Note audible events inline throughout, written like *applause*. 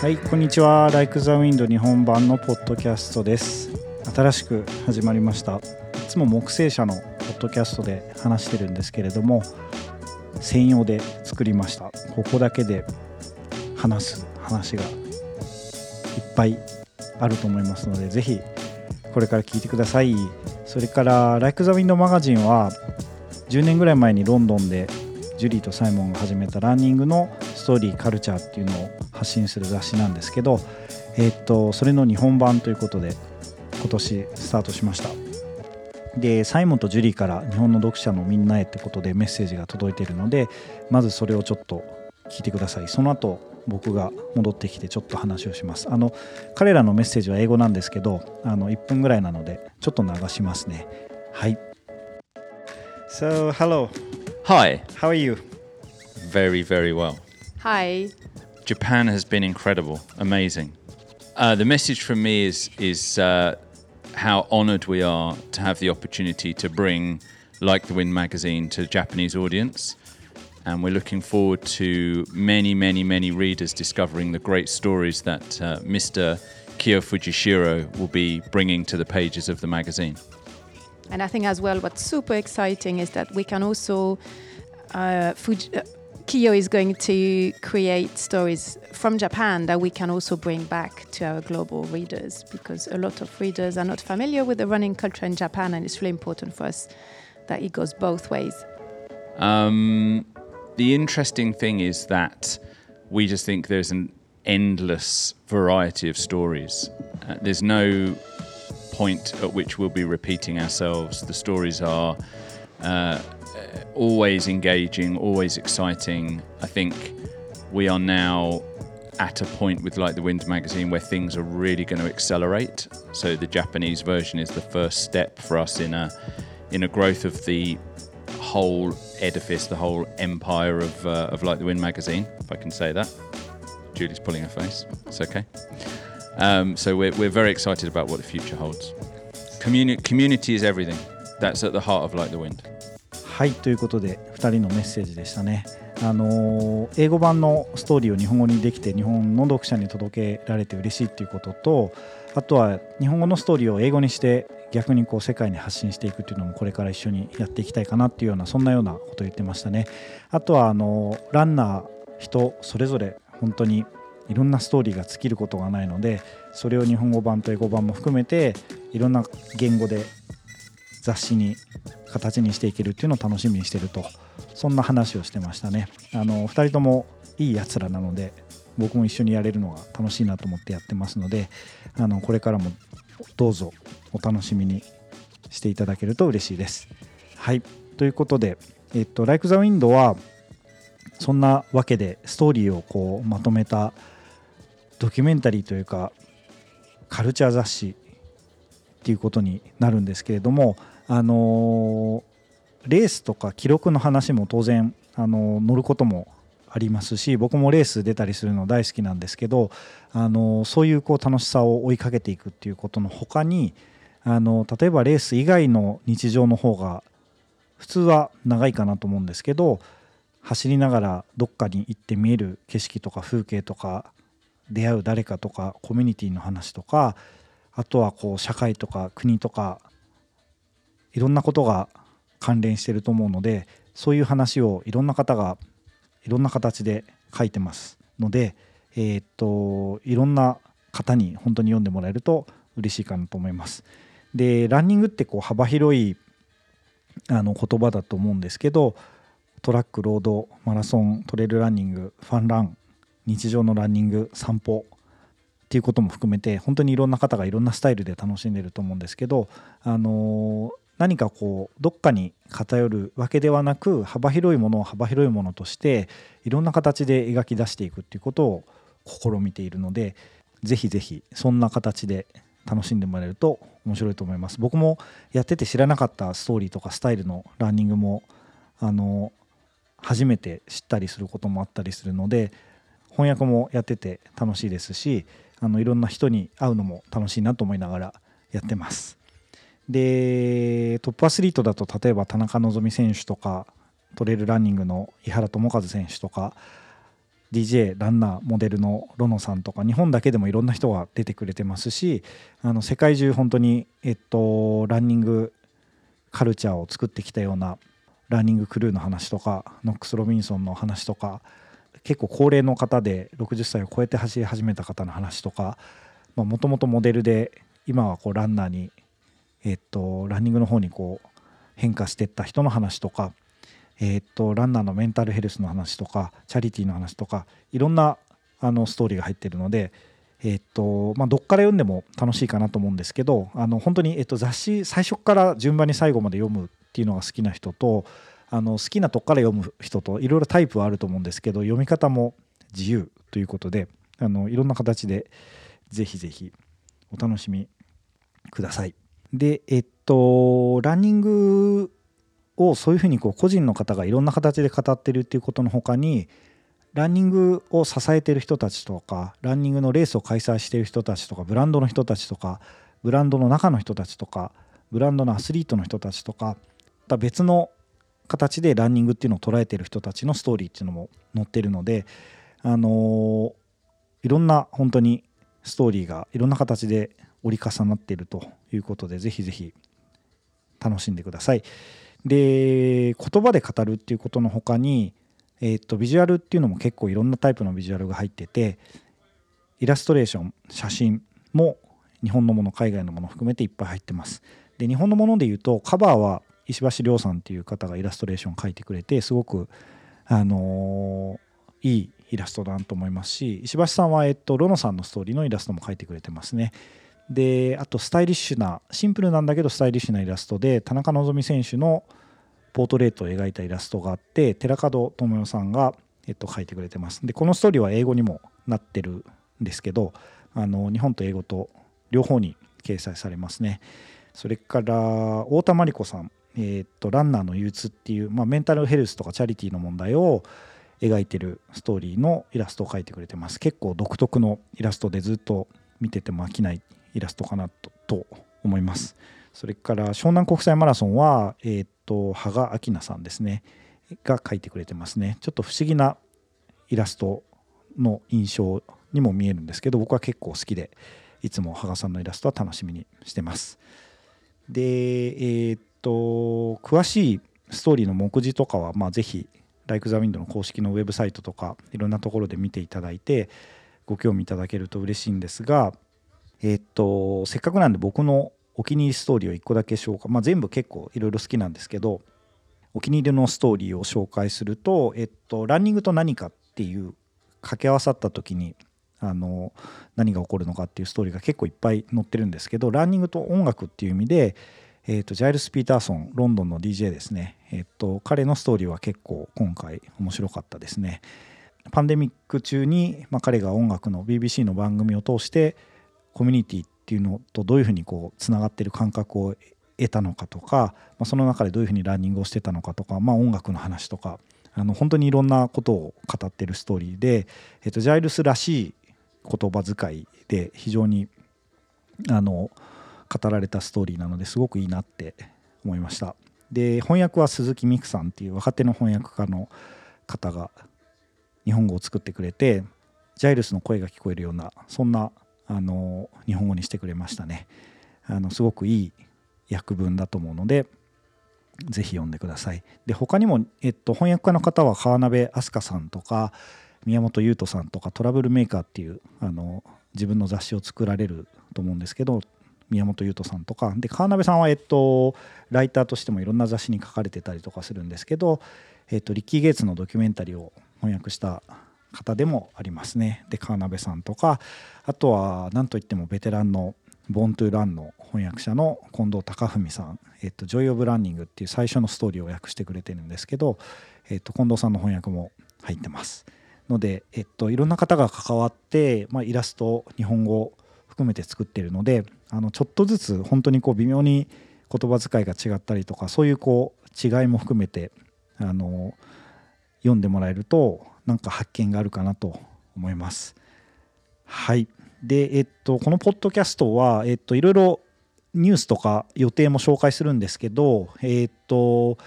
はい、こんにちは。Like the Wind 日本版のポッドキャストです。新しく始まりました。いつも木星社のポッドキャストで話してるんですけれども、専用で作りました。ここだけで話す話がいっぱいあると思いますので、ぜひこれから聞いてください。それから、Like the Wind マガジンは10年ぐらい前にロンドンでジュリーとサイモンが始めたランニングのストーリーカルチャーっていうのを発信する雑誌なんですけど、えーっとそれの日本版ということで今年スタートしました。でサイモンとジュリーから日本の読者のみんなへってことでメッセージが届いているのでまずそれをちょっと聞いてください。その後僕が戻ってきてちょっと話をしますあの彼らのメッセージは英語なんですけどあの1分ぐらいなのでちょっと流しますねはい So hello Hi, how are you? very, very well. Hi. Japan has been incredible, amazing. Uh, the message from me is is uh, how honoured we are to have the opportunity to bring Like the Wind magazine to a Japanese audience, and we're looking forward to many, many, many readers discovering the great stories that uh, Mr. Kyo Fujishiro will be bringing to the pages of the magazine. And I think as well, what's super exciting is that we can also, uh, Fuji, uh, Kiyo is going to create stories from Japan that we can also bring back to our global readers because a lot of readers are not familiar with the running culture in Japan, and it's really important for us that it goes both ways. Um, the interesting thing is that we just think there's an endless variety of stories. Uh, there's no point at which we'll be repeating ourselves. The stories are uh, always engaging, always exciting. I think we are now at a point with Like the Wind magazine where things are really going to accelerate. So the Japanese version is the first step for us in a in a growth of the whole edifice, the whole empire of uh, of Like the Wind magazine, if I can say that. Julie's pulling her face. It's okay. Um, so we're, we're very excited about what the future holds. Communi- community is everything. That's at the heart of Like the Wind. はいということで2人のメッセージでしたね。あのー英語版のストーリーを日本語にできて日本の読者に届けられて嬉しいっていうこととあとは日本語のストーリーを英語にして逆にこう世界に発信していくっていうのもこれから一緒にやっていきたいかなっていうようなそんなようなことを言ってましたね。あとはあのランナー人それぞれ本当にいろんなストーリーが尽きることがないのでそれを日本語版と英語版も含めていろんな言語で雑誌に形にしていけるっていうのを楽しみにしてるとそんな話をしてましたねあの2人ともいいやつらなので僕も一緒にやれるのが楽しいなと思ってやってますのであのこれからもどうぞお楽しみにしていただけると嬉しいです。はい。ということでえっと「Like the Wind」はそんなわけでストーリーをこうまとめたドキュメンタリーというかカルチャー雑誌っていうことになるんですけれどもあのレースとか記録の話も当然あの乗ることもありますし僕もレース出たりするの大好きなんですけどあのそういうこう楽しさを追いかけていくっていうことの他にあの例えばレース以外の日常の方が普通は長いかなと思うんですけど走りながらどっかに行って見える景色とか風景とか出会う誰かとかコミュニティの話とかあとはこう社会とか国とかいろんなことが関連してると思うのでそういう話をいろんな方がいろんな形で書いてますので、えーっといろんな方に本当に読んでもらえると嬉しいかなと思います。でランニングってこう幅広いあの言葉だと思うんですけどトラックロードマラソントレイルランニングファンラン日常のランニング散歩っていうことも含めて本当にいろんな方がいろんなスタイルで楽しんでると思うんですけど、あの何かこうどっかに偏るわけではなく幅広いものを幅広いものとしていろんな形で描き出していくっていうことを試みているのでぜひぜひそんな形で楽しんでもらえると面白いと思います。僕もやってて知らなかったストーリーとかスタイルのランニングもあの初めて知ったりすることもあったりするので翻訳もやってて楽しいですしあのいろんな人に会うのも楽しいなと思いながらやってます。でトップアスリートだと例えば田中希実選手とかトレイルランニングの井原智和選手とか DJ ランナーモデルのロノさんとか日本だけでもいろんな人が出てくれてますしあの世界中本当に、えっと、ランニングカルチャーを作ってきたようなランニングクルーの話とかノックス・ロビンソンの話とか結構高齢の方で60歳を超えて走り始めた方の話とかもともとモデルで今はこうランナーに、えっと、ランニングの方にこう変化していった人の話とか、えっと、ランナーのメンタルヘルスの話とかチャリティーの話とかいろんなあのストーリーが入ってるので、えっとまあ、どっから読んでも楽しいかなと思うんですけどあの本当に、えっと、雑誌最初から順番に最後まで読むっていうのが好きな人とあの好きなとこから読む人といろいろタイプはあると思うんですけど読み方も自由ということであのいろんな形でぜひぜひお楽しみください。でえっとランニングをそういうふうにこう個人の方がいろんな形で語ってるっていうことの他にランニングを支えてる人たちとかランニングのレースを開催してる人たちとかブランドの人たちとかブランドの中の人たちとかブランドのアスリートの人たちとか別の形でランニングっていうのを捉えてる人たちのストーリーっていうのも載ってるのであのー、いろんな本当にストーリーがいろんな形で折り重なっているということでぜひぜひ楽しんでください。で言葉で語るっていうことの他に、えー、とビジュアルっていうのも結構いろんなタイプのビジュアルが入っててイラストレーション写真も日本のもの海外のもの含めていっぱい入ってます。で日本のもので言うとカバーは石橋亮さんっていう方がイラストレーション描いてくれてすごくあのー、いいイラストだなと思いますし石橋さんは、えっと、ロノさんのストーリーのイラストも描いてくれてますね。であとスタイリッシュなシンプルなんだけどスタイリッシュなイラストで田中希実選手のポートレートを描いたイラストがあって寺門智代さんが、えっと、描いてくれてます。でこのストーリーは英語にもなってるんですけどあの日本と英語と両方に掲載されますね。それから太田真理子さん、えっとランナーの憂鬱っていう、まあ、メンタルヘルスとかチャリティーの問題を描いてるストーリーのイラストを描いてくれてます。結構独特のイラストでずっと見てても飽きないイラストかなとと思います。それから湘南国際マラソンは、えー、っと羽賀明菜さんですね。が描いてくれてますね。ちょっと不思議なイラストの印象にも見えるんですけど僕は結構好きでいつも羽賀さんのイラストは楽しみにしてます。でえー、っと詳しいストーリーの目次とかは、まあ、ぜひライク・ザ・ウィンドの公式のウェブサイトとかいろんなところで見ていただいてご興味いただけると嬉しいんですがえー、っとせっかくなんで僕のお気に入りストーリーを1個だけ紹介、まあ、全部結構いろいろ好きなんですけどお気に入りのストーリーを紹介すると、えっと、ランニングと何かっていう掛け合わさった時にあの何が起こるのかっていうストーリーが結構いっぱい載ってるんですけどランニングと音楽っていう意味で、えーと、ジャイルス・ピーターソンロンドンの DJ ですね、えーと彼のストーリーは結構今回面白かったですね。パンデミック中に、まあ、彼が音楽の BBC の番組を通してコミュニティっていうのとどういうふうにこうつながってる感覚を得たのかとか、まあ、その中でどういうふうにランニングをしてたのかとか、まあ、音楽の話とかあの本当にいろんなことを語ってるストーリーで、えっと、ジャイルスらしい言葉遣いで非常にあの語られたストーリーなのですごくいいなって思いました。で翻訳は鈴木美久さんっていう若手の翻訳家の方が日本語を作ってくれてジャイルスの声が聞こえるようなそんなあの日本語にしてくれましたね。あのすごくいい訳文だと思うのでぜひ読んでください。で他にも、えっと、翻訳家の方は川辺飛鳥さんとか宮本優斗さんとかトラブルメーカーっていうあの自分の雑誌を作られると思うんですけど宮本優斗さんとか。で川辺さんは、えっと、ライターとしてもいろんな雑誌に書かれてたりとかするんですけど、えっと、リッキー・ゲイツのドキュメンタリーを翻訳した方でもありますね。で川辺さんとかあとは何といってもベテランの Born to Run の翻訳者の近藤隆文さん「えっと、 Joy of Running」っていう最初のストーリーを訳してくれてるんですけど、えっと、近藤さんの翻訳も入ってます。ので、えっと、いろんな方が関わって、まあ、イラスト日本語含めて作ってるのであのちょっとずつ本当にこう微妙に言葉遣いが違ったりとかそういうこう違いも含めてあの読んでもらえるとなんか発見があるかなと思います。はい。で、えっと、このポッドキャストは、えっと、いろいろニュースとか予定も紹介するんですけど、えー、と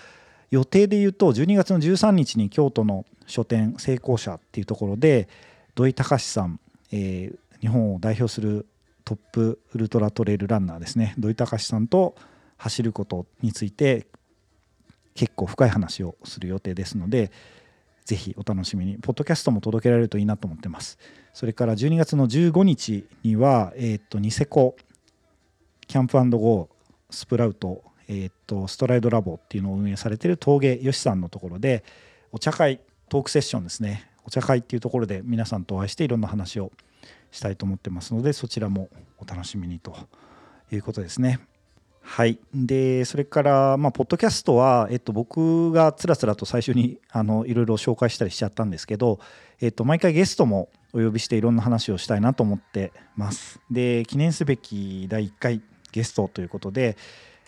予定で言うと12月の13日に京都の書店成功者っていうところで土井隆さん、えー日本を代表するトップウルトラトレイルランナーですね土井隆さんと走ることについて結構深い話をする予定ですのでぜひお楽しみに。ポッドキャストも届けられるといいなと思ってます。それから12月の15日には、えー、とニセコキャンプゴースプラウト、えー、とストライドラボっていうのを運営されている峠よしさんのところでお茶会トークセッションですね。お茶会っていうところで皆さんとお会いしていろんな話をしたいと思ってますのでそちらもお楽しみにということですね。はい、でそれから、まあ、ポッドキャストは、えっと、僕がつらつらと最初に *laughs* あのいろいろ紹介したりしちゃったんですけど、えっと、毎回ゲストもお呼びしていろんな話をしたいなと思ってます。で記念すべき第1回ゲストということで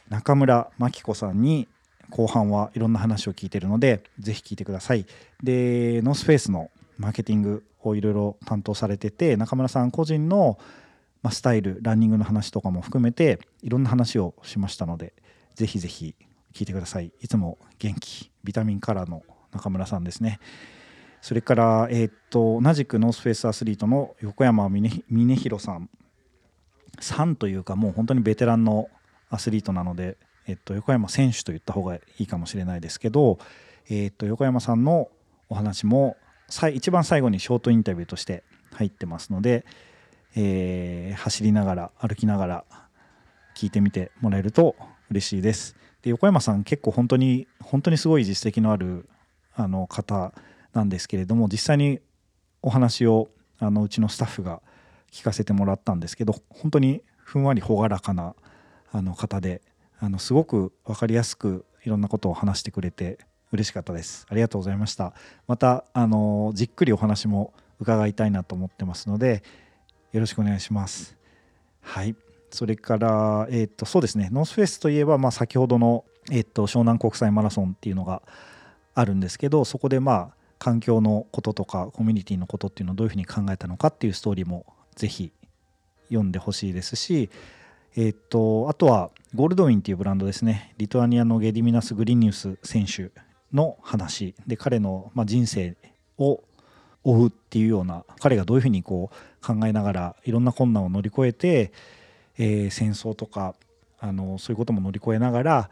中村真紀子さんに後半はいろんな話を聞いてるのでぜひ聞いてください。でノースフェイスのマーケティングをいろいろ担当されてて中村さん個人のまあスタイルランニングの話とかも含めていろんな話をしましたのでぜひぜひ聞いてください。いつも元気ビタミンカラーの中村さんですね。それから、えーっと同じくノースフェイスアスリートの横山峰弘さん。さんというかもう本当にベテランのアスリートなので、えっと、横山選手と言った方がいいかもしれないですけど、えっと、横山さんのお話も一番最後にショートインタビューとして入ってますので、えー走りながら歩きながら聞いてみてもらえると嬉しいです。で横山さん結構本当に本当にすごい実績のあるあの方なんですけれども実際にお話をあのうちのスタッフが聞かせてもらったんですけど本当にふんわり朗らかなあの方であのすごく分かりやすくいろんなことを話してくれて嬉しかったですありがとうございましたまたあのじっくりお話も伺いたいなと思ってますのでよろしくお願いします。はい。それから、えー、とそうですね。ノースフェイスといえば、まあ、先ほどの、えー、と湘南国際マラソンっていうのがあるんですけどそこでまあ環境のこととかコミュニティのことっていうのをどういうふうに考えたのかっていうストーリーもぜひ読んでほしいですし、えー、とあとはゴールドウィンっていうブランドですね。リトアニアのゲディミナス・グリニウス選手の話で彼の、まあ、人生を追うっていうような彼がどういうふうにこう考えながらいろんな困難を乗り越えて、えー戦争とかあのそういうことも乗り越えながら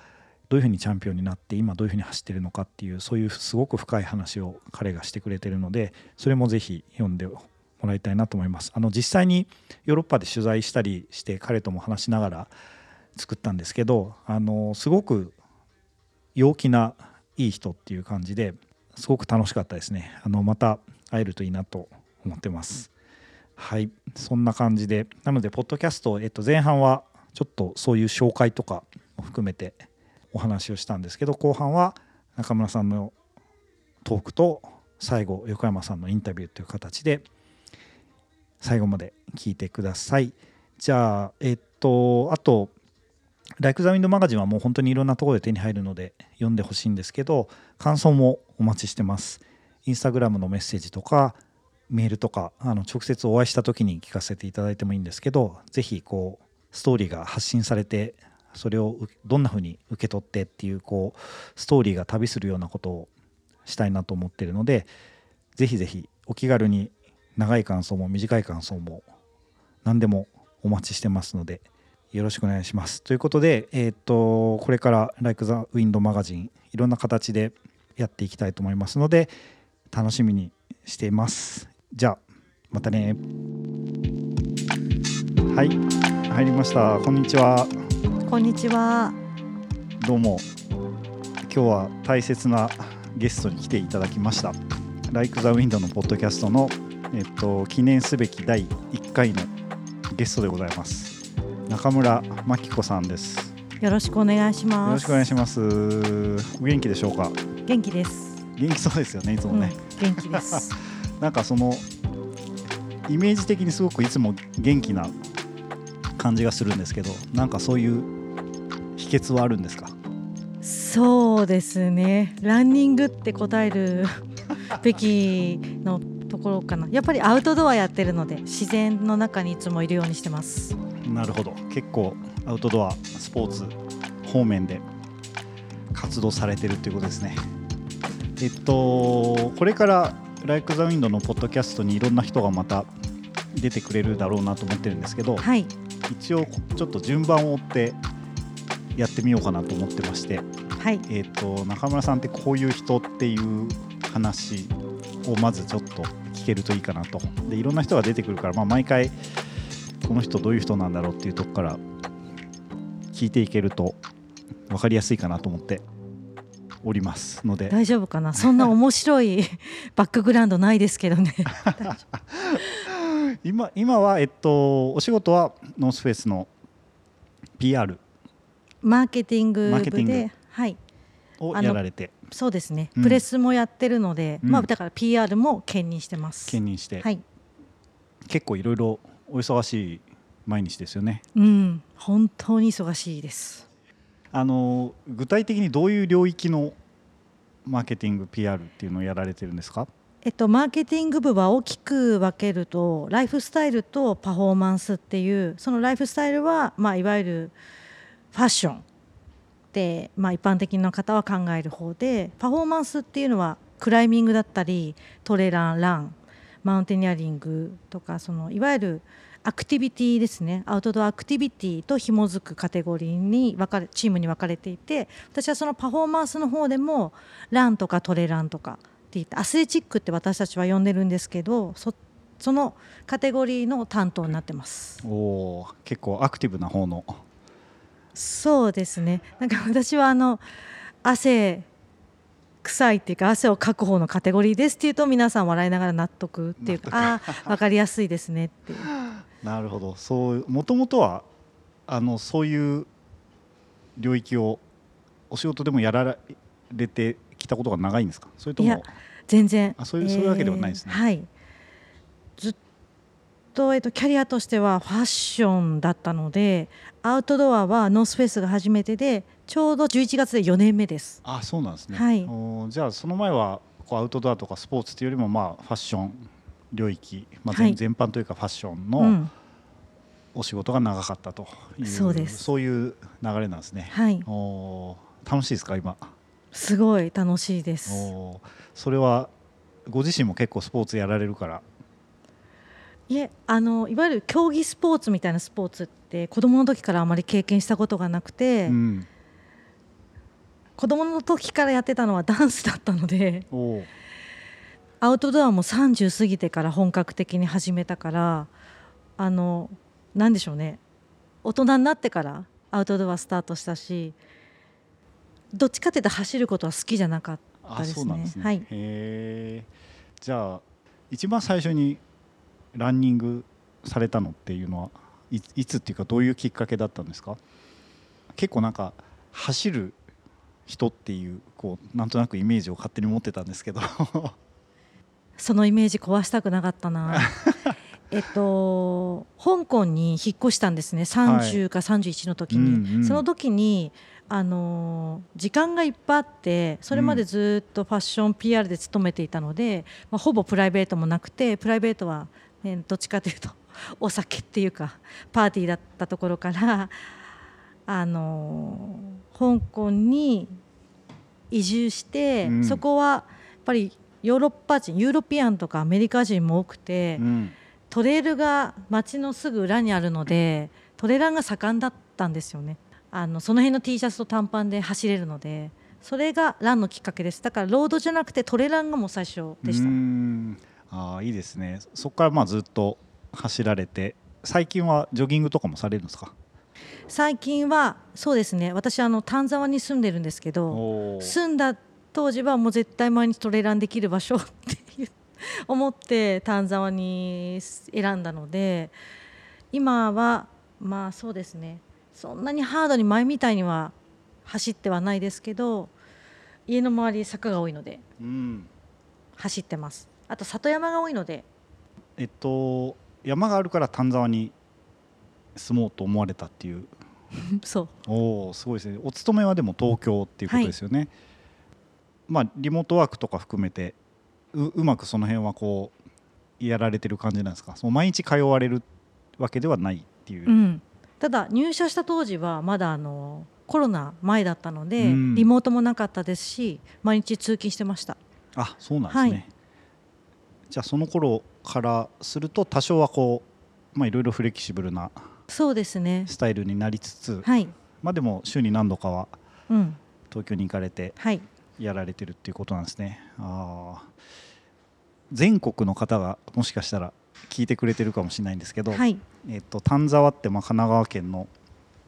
どういうふうにチャンピオンになって今どういうふうに走ってるのかっていうそういうすごく深い話を彼がしてくれてるのでそれもぜひ読んでもらいたいなと思います。あの実際にヨーロッパで取材したりして彼とも話しながら作ったんですけどあのすごく陽気ないい人っていう感じですごく楽しかったですね。あのまた会えるといいなと思ってます。はい、そんな感じで、なので、ポッドキャスト、えっと、前半はちょっとそういう紹介とかも含めてお話をしたんですけど、後半は中村さんのトークと、最後、横山さんのインタビューという形で、最後まで聞いてください。じゃあ、えっと、あと、ライク・ザ・ウィンド・マガジンはもう本当にいろんなところで手に入るので読んでほしいんですけど、感想もお待ちしてます。インスタグラムのメッセージとか、メールとかあの直接お会いした時に聞かせていただいてもいいんですけどぜひこうストーリーが発信されてそれをどんな風に受け取ってっていうこうストーリーが旅するようなことをしたいなと思ってるのでぜひぜひお気軽に長い感想も短い感想も何でもお待ちしてますのでよろしくお願いします。ということで、えー、とこれから「Like the Wind マガジン」いろんな形でやっていきたいと思いますので楽しみにしています。じゃあまたね。はい入りました。こんにちは。こんにちは。どうも今日は大切なゲストに来ていただきました。Like the Wind のポッドキャストの、えっと、記念すべき第1回のゲストでございます。中村真紀子さんです。よろしくお願いします。よろしくお願いします。お元気でしょうか？元気です。元気そうですよね、いつもね。うん、元気です。なんかそのイメージ的にすごくいつも元気な感じがするんですけど、なんかそういう秘訣はあるんですか？そうですね。ランニングって答える *laughs* べきのところかな。やっぱりアウトドアやってるので、自然の中にいつもいるようにしてます。なるほど。結構アウトドアスポーツ方面で活動されてるっていうことですねえっとこれから「Like the Wind」のポッドキャストにいろんな人がまた出てくれるだろうなと思ってるんですけど、はい。一応ちょっと順番を追ってやってみようかなと思ってまして、はい。えっと中村さんってこういう人っていう話をまずちょっと聞けるといいかなと。でいろんな人が出てくるから、まあ、毎回この人どういう人なんだろうっていうとこから聞いていけると分かりやすいかなと思っておりますので。大丈夫かな？そんな面白い *laughs* バックグラウンドないですけどね。*laughs* 今今は、えっと、お仕事はノースフェイスの PR マーケティングマーケティング部ではい。をやられて。そうですね、うん。プレスもやってるので、うん。まあだから PR も兼任してます。兼任して、はい。結構いろいろお忙しい毎日ですよね。うん。本当に忙しいですあの具体的にどういう領域のマーケティング PR っていうのをやられてるんですか？えっと、マーケティング部は大きく分けるとライフスタイルとパフォーマンスっていうそのライフスタイルは、まあ、いわゆるファッションで、まあ、一般的な方は考える方でパフォーマンスっていうのはクライミングだったりトレランランマウンテニアリングとかそのいわゆるアクティビティですね。アウトドアアクティビティと紐づくカテゴリーに分かれチームに分かれていて私はそのパフォーマンスの方でもランとかトレランとかって言ってアスレチックって私たちは呼んでるんですけどそそのカテゴリーの担当になってます。おー結構アクティブな方の。そうですね。なんか私はあの汗臭いっていうか汗をかく方のカテゴリーですっていうと皆さん笑いながら納得っていうかああー分かりやすいですねっていうなるほど。そうもともとはあのそういう領域をお仕事でもやられてきたことが長いんですか？それといやも全然。あそういうそういうわけではないですね。はい。ずっと、えっと、キャリアとしてはファッションだったのでアウトドアはノースフェイスが初めてでちょうど11月で4年目です。あそうなんですね、はい。おーじゃあその前はこうアウトドアとかスポーツっていうよりもまあファッション領域、まあ全般というかファッションうのん。お仕事が長かったという、そうです。そういう流れなんですね、はい。おー。楽しいですか今？すごい楽しいです。おー。それはご自身も結構スポーツやられるから？いえあのいわゆる競技スポーツみたいなスポーツって子供の時からあまり経験したことがなくて、うん。子供の時からやってたのはダンスだったのでアウトドアも30過ぎてから本格的に始めたからあのなんでしょうね。大人になってからアウトドアスタートしたしどっちかっていうと走ることは好きじゃなかったあですね。じゃあ一番最初にランニングされたのっていうのはいいつっていうかどういうきっかけだったんですか？結構なんか走る人っていうこうなんとなくイメージを勝手に持ってたんですけどそのイメージ壊したくなかったな。*laughs* えっと香港に引っ越したんですね。30か31の時に、うんうんその時にあの時間がいっぱいあってそれまでずっとファッション PR で勤めていたので、まあ、ほぼプライベートもなくてプライベートは、ね、どっちかというと *laughs* お酒っていうかパーティーだったところからあの香港に移住して、うん。そこはやっぱりヨーロッパ人ユーロピアンとかアメリカ人も多くて、うん。トレイルが街のすぐ裏にあるのでトレランが盛んだったんですよね。あのその辺の T シャツと短パンで走れるのでそれがランのきっかけです。だからロードじゃなくてトレランがもう最初でした。ああいいですね。そこからまあずっと走られて最近はジョギングとかもされるんですか？最近はそうですね。私あの丹沢に住んでるんですけど住んだ当時はもう絶対毎日トレランできる場所っていう思って丹沢に選んだので今はまあそうですね。そんなにハードに前みたいには走ってはないですけど家の周り坂が多いのでうん走ってます。あと里山が多いので。えっと山があるから丹沢に住もうと思われたっていう。*laughs* そう。おおすごいですね。お勤めはでも東京っていうことですよね、まあリモートワークとか含めてううまくその辺はこうやられてる感じなんですか？その毎日通われるわけではないっていう、うん。ただ入社した当時はまだあのコロナ前だったので、うん。リモートもなかったですし毎日通勤してました。あそうなんですね、はい。じゃあその頃からすると多少はこうまあいろいろフレキシブルなそうですね。スタイルになりつつ、はい。まあでも週に何度かはうん。東京に行かれてはいやられてるっていうことなんですね。あー。全国の方がもしかしたら聞いてくれてるかもしれないんですけど、はい。えっと丹沢ってまあ神奈川県の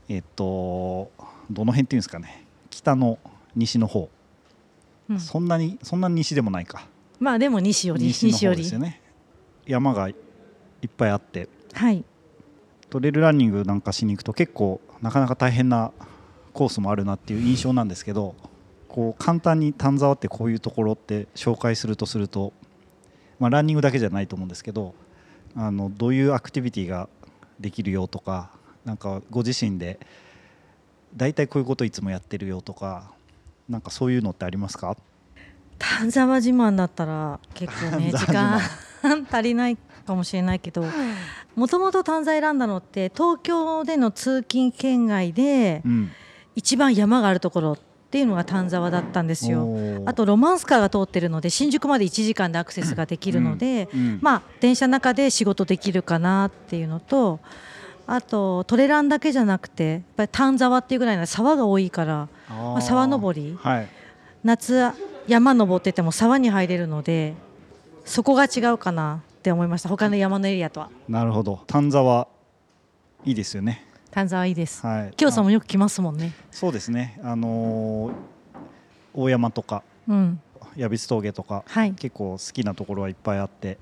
えっとどの辺っていうんですかね。北の西の方、うん。そんなにそんなに西でもないか。まあでも西より西ですよね。山がいっぱいあって。はい。トレイルランニングなんかしに行くと結構なかなか大変なコースもあるなっていう印象なんですけどこう簡単に丹沢ってこういうところって紹介するとすると、まあ、ランニングだけじゃないと思うんですけどあのどういうアクティビティができるよとかなんかご自身で大体こういうこといつもやってるよとかなんかそういうのってありますか？丹沢自慢だったら結構ね *laughs* 時間足りないかもしれないけどもともと丹沢選んだのって東京での通勤圏外でうん。一番山があるところっていうのが丹沢だったんですよ。あとロマンスカーが通ってるので新宿まで1時間でアクセスができるので、うんまあ電車の中で仕事できるかなっていうのとあとトレランだけじゃなくてやっぱり丹沢っていうぐらいの沢が多いからあまあ、ー沢登り。はい。夏山登ってても沢に入れるのでそこが違うかなって思いました。他の山のエリアとは。なるほど。丹沢いいですよね丹沢いいです。はい。京さんもよく来ますもんね。そうですね、あのー大山とかうん。矢櫃峠とか、はい。結構好きなところはいっぱいあって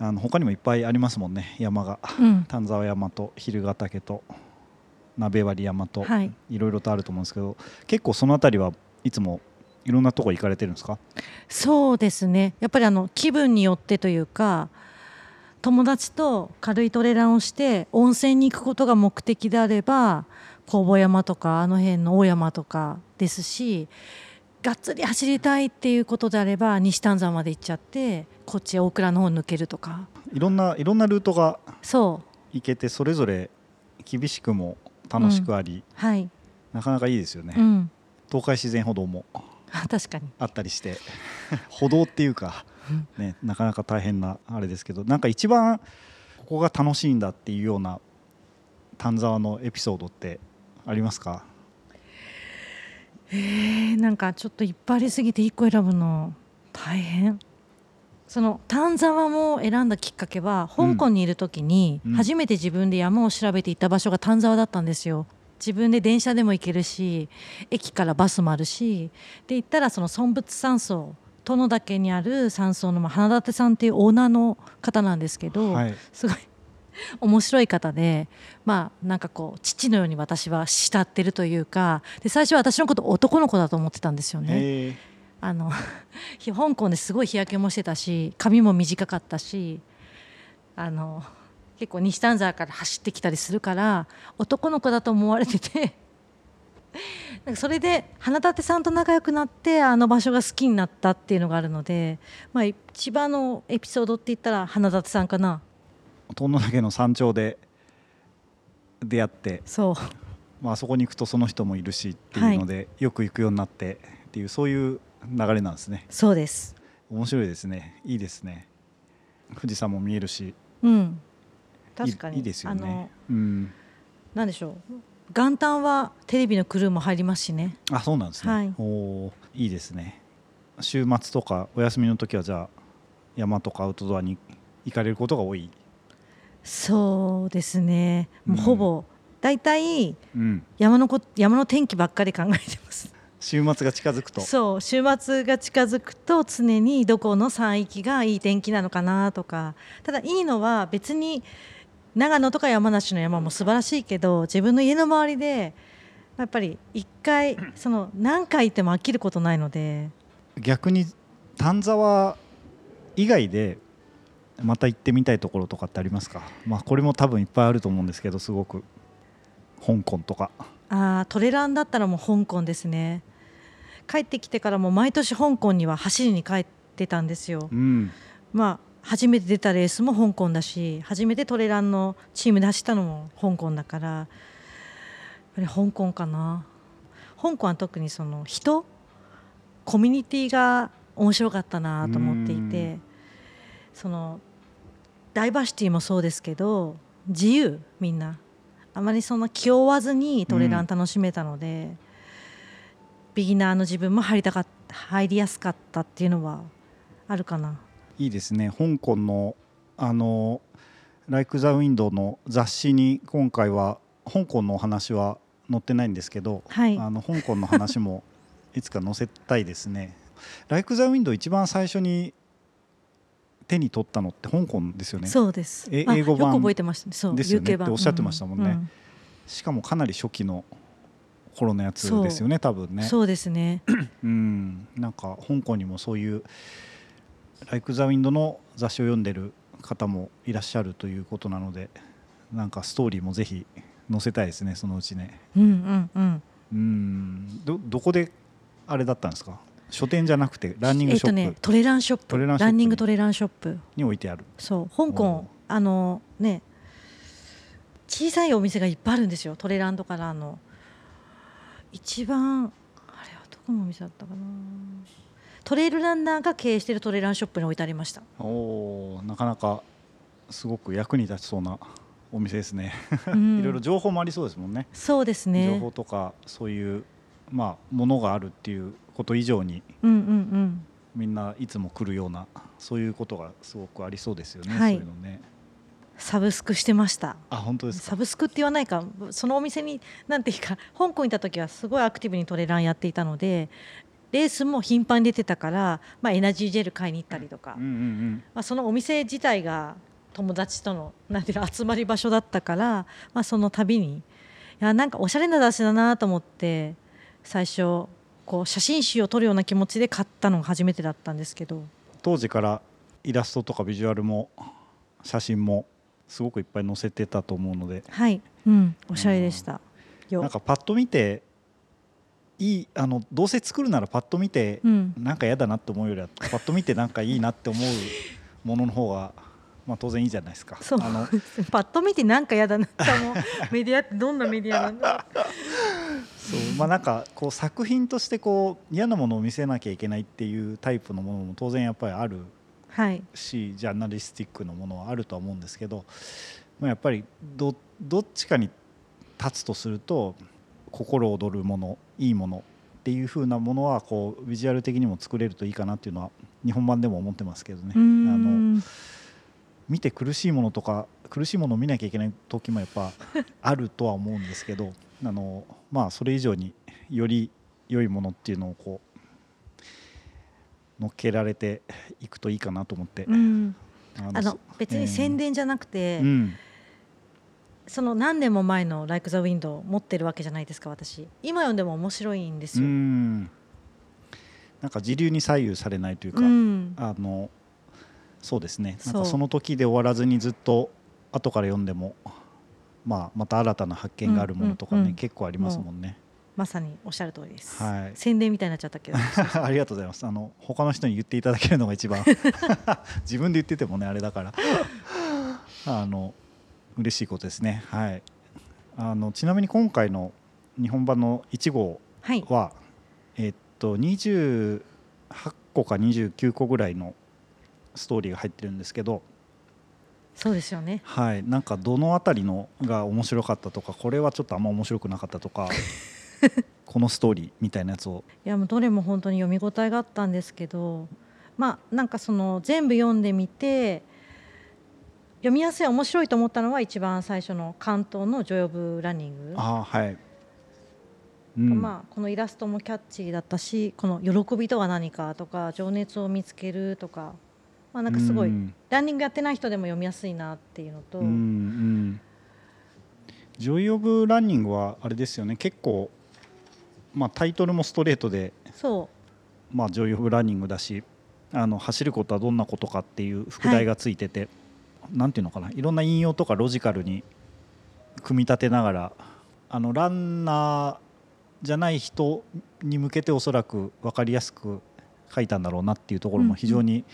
あの他にもいっぱいありますもんね。山が。うん。丹沢山と蛭ヶ岳と鍋割山と、はい。いろいろとあると思うんですけど結構その辺りはいつもいろんなとこ行かれてるんですか？そうですね。やっぱりあの気分によってというか友達と軽いトレランをして温泉に行くことが目的であれば工房山とかあの辺の大山とかですしがっつり走りたいっていうことであれば西丹沢まで行っちゃってこっち大倉の方抜けるとか。いろんないろんなルートが行けてそれぞれ厳しくも楽しくあり、はい、なかなかいいですよね、うん、東海自然歩道も *laughs* 確かに。あったりして。*laughs* 歩道っていうか、*laughs* ね、なかなか大変なあれですけどなんか一番ここが楽しいんだっていうような丹沢のエピソードってありますか？えーなんかちょっといっぱいありすぎて1個選ぶの大変。その丹沢も選んだきっかけは香港にいる時にうん。初めて自分で山を調べて行った場所が丹沢だったんですよ。自分で電車でも行けるし駅からバスもあるしで行ったらその尊仏山荘殿岳にある山荘のまあ花立さんっていうオーナーの方なんですけど、はいすごい面白い方でまあなんかこう父のように私は慕ってるというかで最初は私のこと男の子だと思ってたんですよね。あの *laughs* 香港ですごい日焼けもしてたし髪も短かったしあの結構西丹沢から走ってきたりするから男の子だと思われててなんかそれで花立さんと仲良くなってあの場所が好きになったっていうのがあるので、まあ、一番のエピソードって言ったら花立さんかな。殿岳の山頂で出会って、そう。まあそこに行くとその人もいるしっていうので、よく行くようになってっていうそういう流れなんですね。そうです。面白いですね。いいですね。富士山も見えるし。うん。い確かに。いいですよね。うん。なんでしょう元旦はテレビのクルーも入りますしね。あそうなんですね、はい。おおいいですね。週末とかお休みの時はじゃあ山とかアウトドアに行かれることが多い、そうですね。もううん。ほぼ大体うん、山のこ山の天気ばっかり考えてます。週末が近づくと。そう週末が近づくと常にどこの山域がいい天気なのかなとか。ただいいのは別に長野とか山梨の山も素晴らしいけど自分の家の周りでやっぱり一回その何回行っても飽きることないので。逆に丹沢以外でまた行ってみたいところとかってありますか、まあ、これも多分いっぱいあると思うんですけどすごく。香港とか。あートレランだったらもう香港ですね。帰ってきてからも毎年香港には走りに帰ってたんですよ。うん。まあ初めて出たレースも香港だし初めてトレランのチームで走ったのも香港だからやっぱり香港かな。香港は特にその人コミュニティが面白かったなと思っていてそのダイバーシティもそうですけど自由みんな。あまりそんな気負わずにトレラン楽しめたので、ビギナーの自分も入りたかっ入りやすかったっていうのはあるかな。いいですね香港のあの「Like the Window」の雑誌に今回は香港のお話は載ってないんですけど、はいあの香港の話も *laughs* いつか載せたいですね。Like the Window 一番最初に手に取ったのって香港ですよね。そうです。英語版よく覚えてましたね。そう、ですよねっておっしゃってましたもんねうしかもかなり初期の頃のやつですよね多分ね。そうですね。うん、なんか香港にもそういう「ライク・ザ・ウィンド」の雑誌を読んでる方もいらっしゃるということなのでなんかストーリーもぜひ載せたいですねそのうちね。うんうんうん。うん。どどこであれだったんですか？書店じゃなくてランニングショップ。えっとね、トレランショップ。トレランショップに。ランニングトレランショップ。に置いてある、そう香お港うあのね小さいお店がいっぱいあるんですよトレランとかランの。一番あれはどこのお店だったかな？トレイルランナーが経営しているトレランショップに置いてありました。おーなかなかすごく役に立ちそうなお店ですね、うん。*laughs* いろいろ情報もありそうですもんね。そうです情ね報とかそういうまあものがあるっていうこと以上にうんうんうん。みんないつも来るようなそういうことがすごくありそうですよね、はい。そういうのね。サブスクしてました。あ本当ですか？サブスクって言わないか。そのお店になんていうか香港にいた時はすごいアクティブにトレランやっていたのでレースも頻繁に出てたから、まあ、エナジージェル買いに行ったりとか、うんうんまあ、そのお店自体が友達との *laughs* なんていうの集まり場所だったから、まあ、その度にいやなんかおしゃれな雑誌だなと思って最初こう写真集を撮るような気持ちで買ったのが初めてだったんですけど。当時からイラストとかビジュアルも写真もすごくいっぱい載せてたと思うので。はい、うん、おしゃれでした。よ。なんかパッと見ていいあのどうせ作るならパッと見て、うん。なんか嫌だなって思うよりはパッと見てなんかいいなって思う *laughs* ものの方が、まあ、当然いいじゃないですか。そう。あの *laughs* パッと見てなんか嫌だなって思う。*laughs* メディアってどんなメディアなんだそう。まあなんかこう作品としてこう嫌なものを見せなきゃいけないっていうタイプのものも当然やっぱりあるはい。しジャーナリスティックのものはあるとは思うんですけど、まあ、やっぱりどどっちかに立つとすると心躍るものいいものっていう風なものはこうビジュアル的にも作れるといいかなっていうのは日本版でも思ってますけどね。うーあんの見て苦しいものとか苦しいものを見なきゃいけない時もやっぱ *laughs* あるとは思うんですけどあのまあそれ以上により良いものっていうのをこう乗っけられていくといいかなと思って、うん。ああの別に宣伝じゃなくて、うんその何年も前の「Like the Window」持ってるわけじゃないですか私。今読んでも面白いんですうよ、ん。なんか時流に左右されないというか、うん。あのそうですね。なんかその時で終わらずにずっと後から読んでも、まあ、また新たな発見があるものとかね、うんうんうん結構ありますもんね。まさにおっしゃる通りです、はい。宣伝みたいになっちゃったけど。*laughs* ありがとうございます。あの他の人に言っていただけるのが一番。*laughs* 自分で言っててもねあれだから。あの嬉しいことですね。はい。あのちなみに今回の日本版の1号はいはえっと28個か29個ぐらいのストーリーが入ってるんですけど、そうですよねはい。なんかどのあたりのが面白かったとか、これはちょっとあんま面白くなかったとか。*laughs* このストーリーみたいなやつをいやもうどれも本当に読み応えがあったんですけどまあなんかその全部読んでみて読みやすい面白いと思ったのは一番最初の巻頭の Joy of Running。ああはい、うん。まあ、このイラストもキャッチーだったしこの喜びとは何かとか情熱を見つけるとか、まあ、なんかすごい、うん。ランニングやってない人でも読みやすいなっていうのと、うんうん。 Joy of Running はあれですよね。結構、まあ、タイトルもストレートで、そまあ、 Joy of Running だしあの走ることはどんなことかっていう副題がついてて、なんていうのかないろんな引用とかロジカルに組み立てながらあのランナーじゃない人に向けておそらく分かりやすく書いたんだろうなっていうところも非常に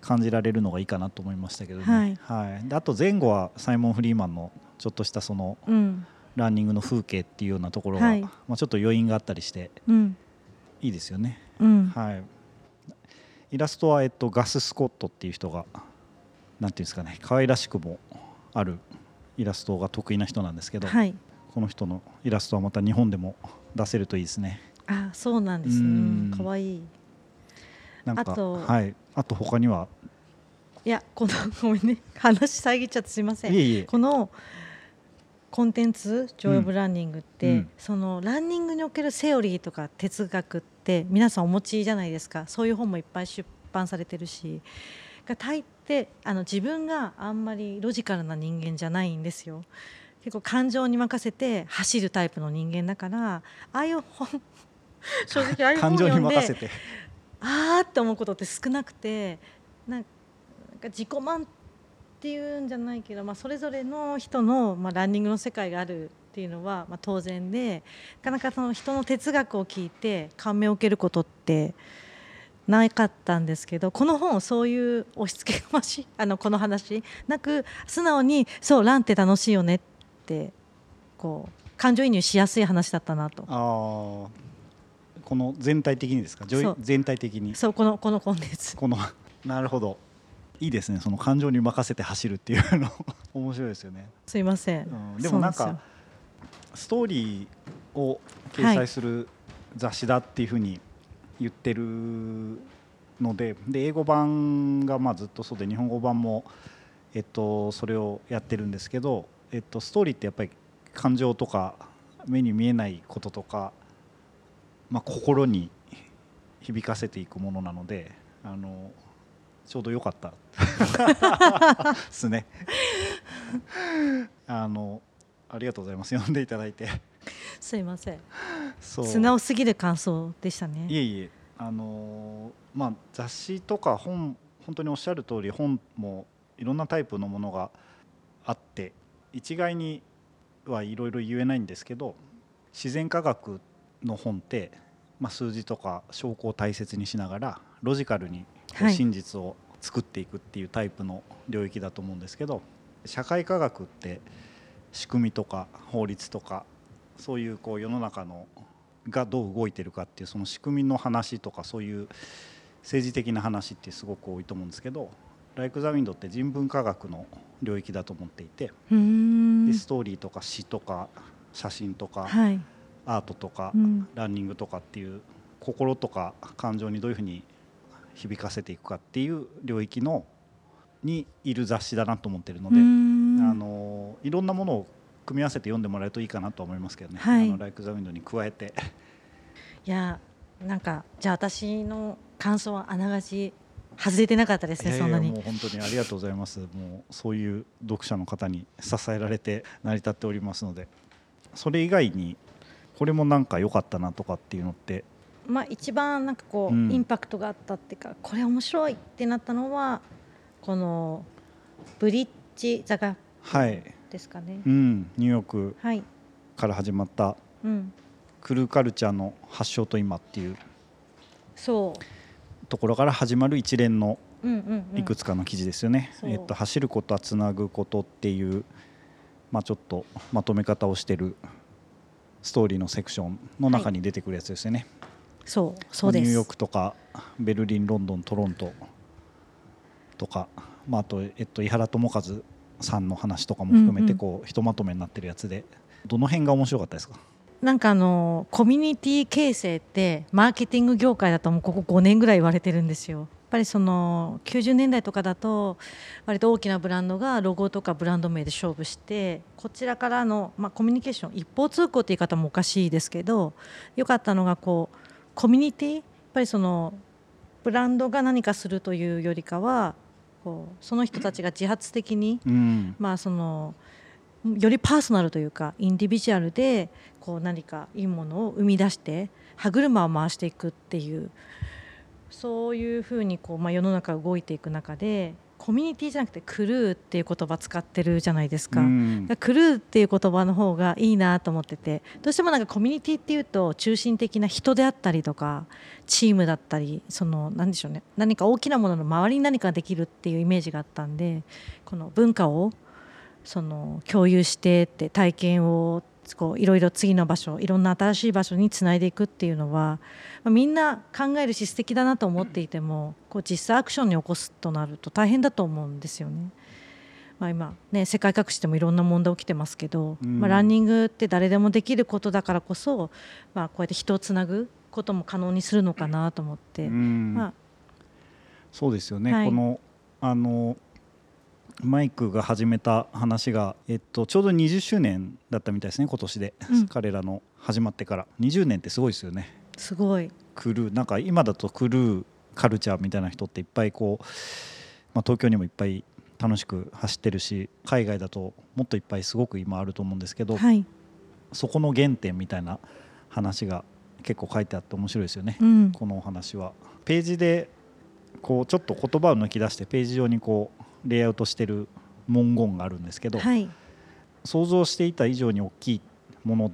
感じられるのがいいかなと思いましたけどね、はい。はい。であと前後はサイモン・フリーマンのちょっとしたそのうん。ランニングの風景っていうようなところが、はい。まあ、ちょっと余韻があったりしてうん。いいですよね、うん。はい、イラストは、えっと、ガス・スコットっていう人がなんていうんですかね可愛らしくもあるイラストが得意な人なんですけど、はい。この人のイラストはまた日本でも出せるといいですね。あそうなんですうん。ねかわい。いなんかあとはい、あと他には？いやこの *laughs* ごめんね。話遮っちゃってすいません。いえいえ。このコンテンツ「ジョイ・オブ・ランニング」って、うん。そのランニングにおけるセオリーとか哲学って皆さんお持ちじゃないですか。そういう本もいっぱい出版されてるし。が大抵あの自分があんまりロジカルな人間じゃないんですよ。結構感情に任せて走るタイプの人間だからああいう本 *laughs* 正直ああいう本 *laughs* 感情に読んで任せて。あーって思うことって少なくてなんか自己満っていうんじゃないけど、まあ、それぞれの人の、まあ、ランニングの世界があるっていうのは、まあ、当然でなかなかその人の哲学を聞いて感銘を受けることってなかったんですけどこの本そういう押し付けがましいあのこの話なく素直にそうランって楽しいよねってこう感情移入しやすい話だったなと。あーこの全体的にですか？全体的に。そうこのこのコンテンツこのなるほど。いいですねその感情に任せて走るっていうの。*laughs* 面白いですよね。すいません、うんでもなんかストーリーを掲載する雑誌だっていうふうに言ってるのでで英語版がまあずっとそうで日本語版も、えっと、それをやってるんですけど、えっと、ストーリーってやっぱり感情とか目に見えないこととか、まあ、心に響かせていくものなのであのちょうど良かった。ですね。あのありがとうございます。読んでいただいて。すいません。素直すぎる感想でしたね。いえいえ。あのーまあ雑誌とか本本当におっしゃる通り本もいろんなタイプのものがあって一概にはいろいろ言えないんですけど自然科学の本って、まあ、数字とか証拠を大切にしながらロジカルに真実を作っていくっていうタイプの領域だと思うんですけど社会科学って仕組みとか法律とかそういうこう世の中のがどう動いてるかっていうその仕組みの話とかそういう政治的な話ってすごく多いと思うんですけど「ライク・ザ・ウィンド」って人文科学の領域だと思っていてでストーリーとか詩とか写真とかはい、アートとかうん。ランニングとかっていう心とか感情にどういうふうに響かせていくかっていう領域のにいる雑誌だなと思ってるので、あのいろんなものを組み合わせて読んでもらえるといいかなと思いますけどね「はい。あのライク・ザ・ウィンド」に加えて。いやなんかじゃあ私の感想はあながち外れてなかったですねそんなに。もう本当にありがとうございます。もうそういう読者の方に支えられて成り立っておりますのでそれ以外にこれもなんか良かったなとかっていうのって？まあ一番なんかこう、うん。インパクトがあったっていうかこれ面白いってなったのはこのブリッジ座がはい、ですかね。うん、ニューヨークはい。から始まったうん。クルーカルチャーの発祥と今っていうそところから始まる一連のいくつかの記事ですよね、そう。えっと、走ることはつなぐことっていう、まあ、ちょっとまとめ方をしてるストーリーのセクションの中に出てくるやつですよね、そうそうです。ニューヨークとかベルリンロンドントロントとか、まあ、あと、えっと、井原智和さんの話とかも含めうんうんてこう、ひとまとめになってるやつでどの辺が面白かったですか？なんかあのコミュニティ形成ってマーケティング業界だともうここ5年ぐらい言われてるんですよ。やっぱりその90年代とかだと割と大きなブランドがロゴとかブランド名で勝負してこちらからの、まあ、コミュニケーション一方通行って言い方もおかしいですけど良かったのがこうコミュニティやっぱりそのブランドが何かするというよりかはこうその人たちが自発的にうん。まあそのよりパーソナルというかインディビジュアルでこう何かいいものを生み出して歯車を回していくっていうそういうふうにこう、まあ、世の中が動いていく中でココミュニティじゃなくてクルーっていう言葉使ってるじゃないですか。うん。だからクルーっていう言葉の方がいいなと思ってて。どうしてもなんかコミュニティっていうと中心的な人であったりとかチームだったりその何でしょうね。何か大きなものの周りに何かできるっていうイメージがあったんでこの文化をその共有してって体験をこういろいろ次の場所いろんな新しい場所につないでいくっていうのは、まあみんな考えるし素敵だなと思っていてもこう実際アクションに起こすとなると大変だと思うんですよね。まあ、今、ね、世界各地でもいろんな問題起きてますけど、うん。まあ、ランニングって誰でもできることだからこそ、まあ、こうやって人をつなぐことも可能にするのかなと思って、うん。まあ、そうですよね、はい。このあのマイクが始めた話が、えっと、ちょうど20周年だったみたいですね今年で、うん。彼らの始まってから。20年ってすごいですよね。すごい、クルー。なんか今だとクルーカルチャーみたいな人っていっぱいこう、まあ、東京にもいっぱい楽しく走ってるし海外だともっといっぱいすごく今あると思うんですけど、はい。そこの原点みたいな話が結構書いてあって面白いですよね、うん。このお話は。ページでこうちょっと言葉を抜き出してページ上にこうレイアウトしてる文言があるんですけど、はい。想像していた以上に大きいもの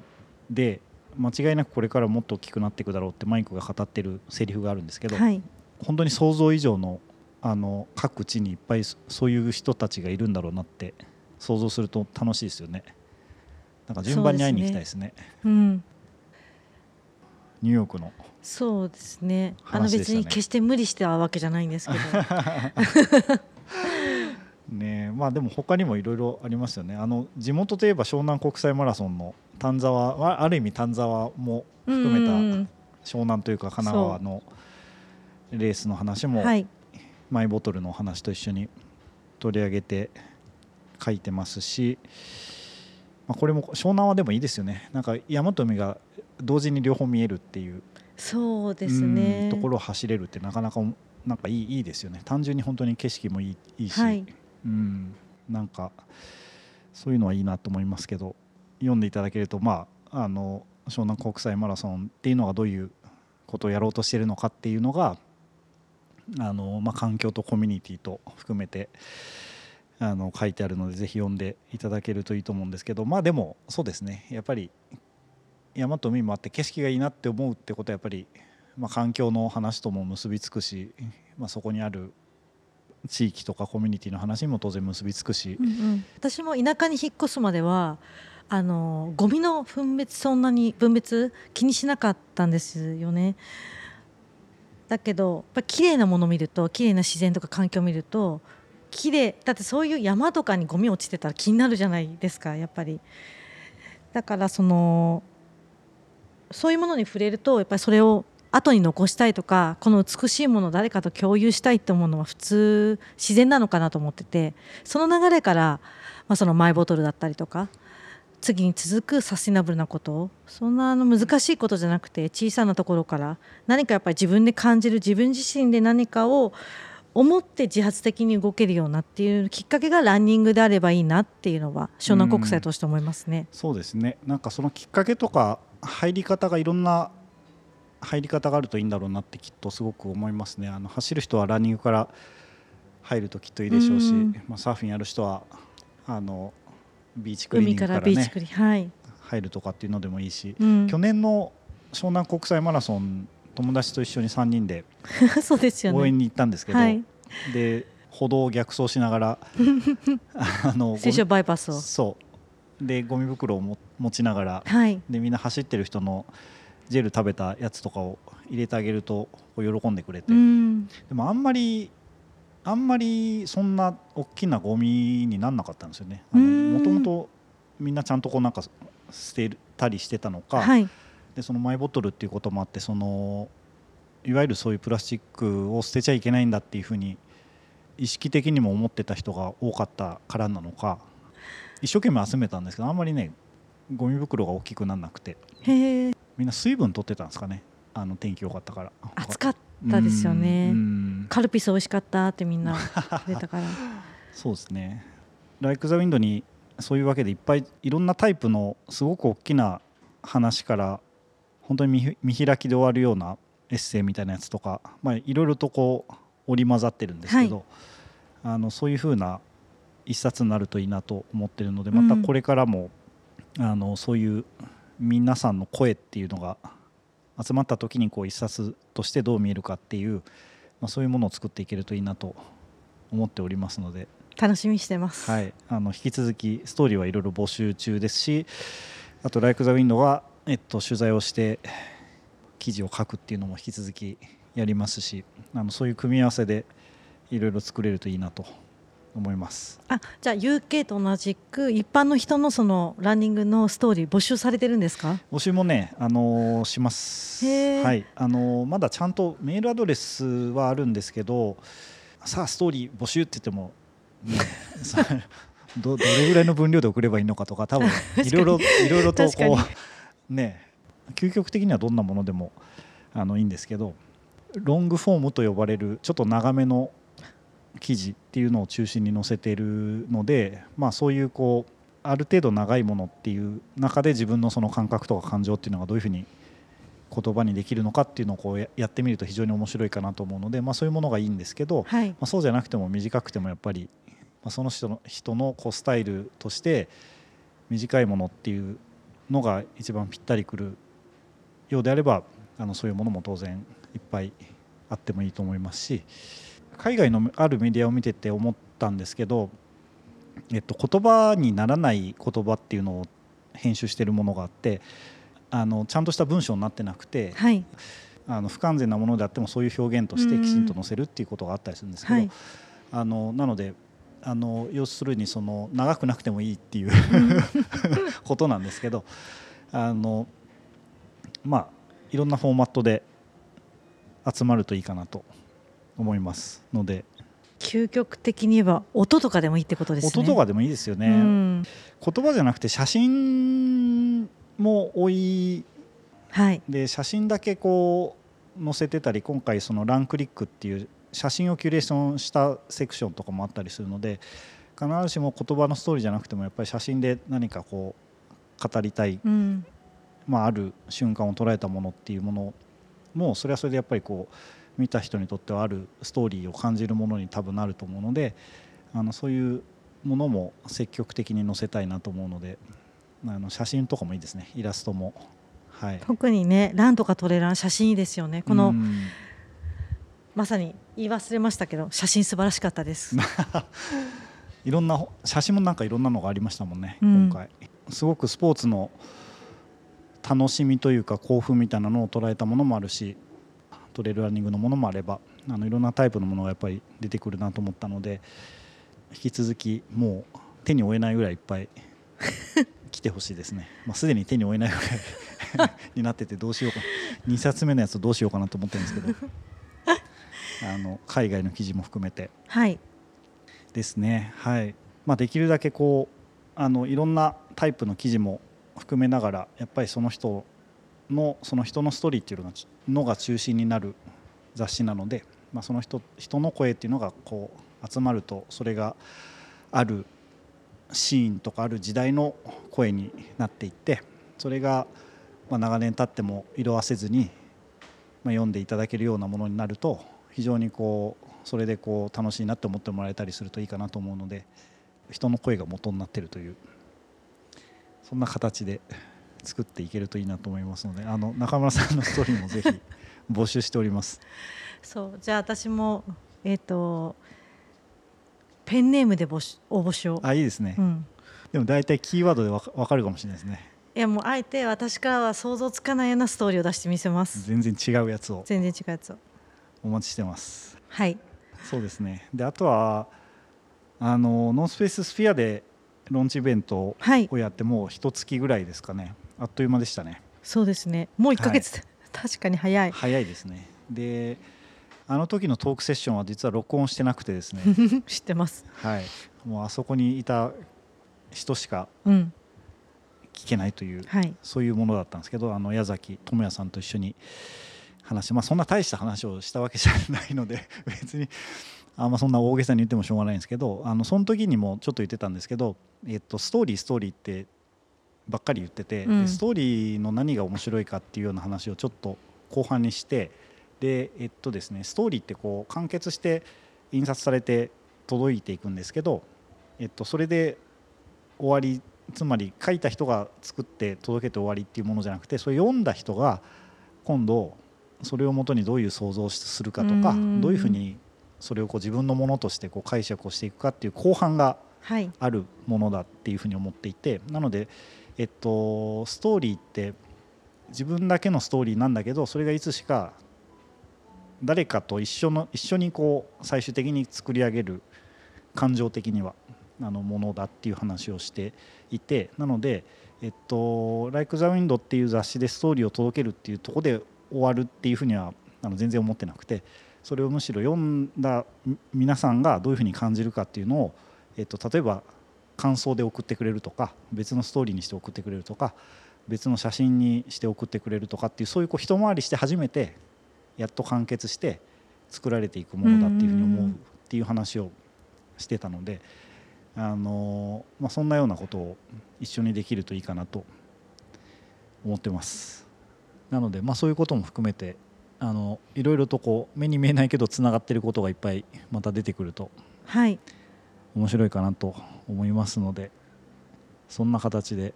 で間違いなくこれからもっと大きくなっていくだろうってマイクが語ってるセリフがあるんですけど、はい。本当に想像以上のあの各地にいっぱいそそういう人たちがいるんだろうなって想像すると楽しいですよね。なんか順番に会いに行きたいですね。うん、ニューヨークの。そうですね。あの別に決して無理してたわけじゃないんですけど *laughs* ねえまあでも他にもいろいろありますよね。あの地元といえば湘南国際マラソンの丹沢はある意味丹沢も含めたうん湘南というか神奈川のレースの話もはい。マイボトルの話と一緒に取り上げて書いてますし、まあ、これも湘南はでもいいですよね。なんか山と海が同時に両方見えるっていうそうですうんねところを走れるってなかなかなんかいいいいですよね。単純に本当に景色もいいいいし、はいうん、なんかそういうのはいいなと思いますけど読んでいただけるとまああの湘南国際マラソンっていうのがどういうことをやろうとしているのかっていうのがあの、まあ、環境とコミュニティと含めてあの書いてあるのでぜひ読んでいただけるといいと思うんですけどまあでもそうですね。やっぱり山と海もあって景色がいいなって思うってことはやっぱり、まあ、環境の話とも結びつくし、まあ、そこにある地域とかコミュニティの話にも当然結びつくし、うんうん。私も田舎に引っ越すまではあのゴミの分別そんなに分別気にしなかったんですよね。だけどやっぱ綺麗なものを見ると綺麗な自然とか環境を見ると綺麗だってそういう山とかにゴミ落ちてたら気になるじゃないですかやっぱり。だからそのそういうものに触れるとやっぱりそれを後に残したいとかこの美しいものを誰かと共有したいって思うのは普通自然なのかなと思っててその流れから、まあ、そのマイボトルだったりとか次に続くサスティナブルなことそんなあの難しいことじゃなくて小さなところから何かやっぱり自分で感じる自分自身で何かを思って自発的に動けるようなっていうきっかけがランニングであればいいなっていうのは湘南国際として思いますね。そうですねなんかそのきっかけとか入り方がいろんな入り方があるといいんだろうなってきっとすごく思いますね。あの走る人はランニングから入るときっといいでしょうし、うん。まあ、サーフィンやる人はあのビーチクリーニングかららねビーチクリはい、入るとかっていうのでもいいし、うん。去年の湘南国際マラソン友達と一緒に3人で。*laughs* 応援に行ったんですけど、はい、で歩道を逆走しながら *laughs* あの水晶バイパスを。そう。でゴミ袋をも持ちながらはい、でみんな走ってる人のジェル食べたやつとかを入れてあげると喜んでくれて、うん、でもあんまりあんまりそんな大きなゴミになんなかったんですよね。うん。もともとみんなちゃんとこうなんか捨てたりしてたのか、はい、でそのマイボトルっていうこともあってそのいわゆるそういうプラスチックを捨てちゃいけないんだっていうふうに意識的にも思ってた人が多かったからなのか。一生懸命集めたんですけどあんまりねゴミ袋が大きくならなくてみんな水分取ってたんですかね。あの天気良かったから。暑かったですよね。うん。うんカルピス美味しかったってみんな出たから。*laughs* そうですね「ライク・ザ・ウィンド」にそういうわけでいっぱいいろんなタイプのすごく大きな話から本当に見見開きで終わるようなエッセイみたいなやつとか、まあ、いろいろとこう織り交ざってるんですけど、あのそういうふうな一冊になるといいなと思ってるのでうん。またこれからも、あのそういう皆さんの声っていうのが集まった時にこう一冊としてどう見えるかっていう、まあ、そういうものを作っていけるといいなと思っておりますので、楽しみにしてます。はい、あの引き続きストーリーはいろいろ募集中ですしあと「Like the Wind は」えっと、取材をして記事を書くっていうのも引き続きやりますしあのそういう組み合わせでいろいろ作れるといいなと思います。あじゃあ UK と同じく一般の人のそのランニングのストーリー募集されてるんですか？募集もね、あのーします、はい。あのーまだちゃんとメールアドレスはあるんですけどさあストーリー募集って言っても、ねさど *laughs* どれぐらいの分量で送ればいいのかとか多分 *laughs* いろいろいろいろとこうね究極的にはどんなものでもあのいいんですけどロングフォームと呼ばれるちょっと長めの記事っていうのを中心に載せているので、まあ、そういうこうある程度長いものっていう中で自分のその感覚とか感情っていうのがどういうふうに言葉にできるのかっていうのをこうややってみると非常に面白いかなと思うので、まあ、そういうものがいいんですけど、はい。まあ、そうじゃなくても短くてもやっぱり、まあ、その人の人のこうスタイルとして短いものっていうのが一番ぴったりくるようであればあのそういうものも当然いっぱいあってもいいと思いますし海外のあるメディアを見てて思ったんですけど、えっと、言葉にならない言葉っていうのを編集してるものがあってあのちゃんとした文章になってなくてはい。あの不完全なものであってもそういう表現としてきちんと載せるっていうことがあったりするんですけど、はい。あのなのであの要するにその長くなくてもいいっていう *laughs* *laughs* ことなんですけどあのまあいろんなフォーマットで集まるといいかなと思いますので。究極的に言えば音とかでもいいってことですね。音とかでもいいですよね、うん。言葉じゃなくて写真も多い。はい。で写真だけこう載せてたり今回そのランクリックっていう写真をキュレーションしたセクションとかもあったりするので必ずしも言葉のストーリーじゃなくてもやっぱり写真で何かこう語りたい、うん。まあ、ある瞬間を捉えたものっていうものもそれはそれでやっぱりこう見た人にとってはあるストーリーを感じるものに多分なると思うのであのそういうものも積極的に載せたいなと思うのであの写真とかもいいですね。イラストも。はい、特にねランとかトレラン写真いいですよね。この、うん。まさに言い忘れましたけど写真素晴らしかったです。*laughs* いろんな写真もなんかいろんなのがありましたもんね、うん。今回。すごくスポーツの楽しみというか興奮みたいなのを捉えたものもあるしトレイルランニングのものもあればあのいろんなタイプのものがやっぱり出てくるなと思ったので引き続きもう手に負えないぐらいいっぱい *laughs* 来てほしいですね、まあ、すでに手に負えないぐらい *laughs* になっててどうしようか2冊目のやつどうしようかなと思ってるんですけど *laughs* あの海外の記事も含めて。はい。ですね、はい。まあ、できるだけこうあのいろんなタイプの記事も含めながらやっぱりその人のその人のストーリーっていうのがのが中心になる雑誌なので、まあ、その人人の声っていうのがこう集まるとそれがあるシーンとかある時代の声になっていってそれがまあ長年経っても色あせずにまあ読んでいただけるようなものになると非常にこうそれでこう楽しいなって思ってもらえたりするといいかなと思うので人の声が元になっているというそんな形で作っていけるといいなと思いますのであの中村さんのストーリーもぜひ募集しております。*laughs* そうじゃあ私もえっ、とペンネームで募集応募しよう、あいいですね、うん、でも大体キーワードでわかるかもしれないですね。いやもうあえて私からは想像つかないようなストーリーを出してみせます。全然違うやつを。全然違うやつを。お待ちしてます。はい。そうですね。であとはあのノースペーススフィアでローンチイベントはい。をやってもう一月ぐらいですかねあっという間でしたね。そうですね。もう1ヶ月、確かに早い。早いですね。であの時のトークセッションは実は録音してなくてですね。*laughs* 知ってます。はい。もうあそこにいた人しかうん。聞けないというはい。そういうものだったんですけどあの矢崎智也さんと一緒に話まあそんな大した話をしたわけじゃないので *laughs* 別にあんまそんな大げさに言ってもしょうがないんですけどあのその時にもちょっと言ってたんですけど、えっと、ストーリーストーリーってばっかり言ってて、うん。でストーリーの何が面白いかっていうような話をちょっと後半にしてでえっとですねストーリーってこう完結して印刷されて届いていくんですけど、えっと、それで終わりつまり書いた人が作って届けて終わりっていうものじゃなくてそれ読んだ人が今度それをもとにどういう想像をするかとかうん。どういうふうにそれをこう自分のものとしてこう解釈をしていくかっていう後半がはい。あるものだっていうふうに思っていてなので、えっと、ストーリーって自分だけのストーリーなんだけどそれがいつしか誰かと一緒の一緒にこう最終的に作り上げる感情的にはあのものだっていう話をしていてなので「えっと、Like the Wind」っていう雑誌でストーリーを届けるっていうとこで終わるっていうふうにはあの全然思ってなくてそれをむしろ読んだ皆さんがどういうふうに感じるかっていうのをえっと、例えば感想で送ってくれるとか別のストーリーにして送ってくれるとか別の写真にして送ってくれるとかっていうそういうこう一回りして初めてやっと完結して作られていくものだっていうふうに思うっていう話をしてたので、あのまあ、そんなようなことを一緒にできるといいかなと思ってます。なので、まあ、そういうことも含めてあのいろいろとこう目に見えないけどつながってることがいっぱいまた出てくるとはい面白いかなと思いますのでそんな形で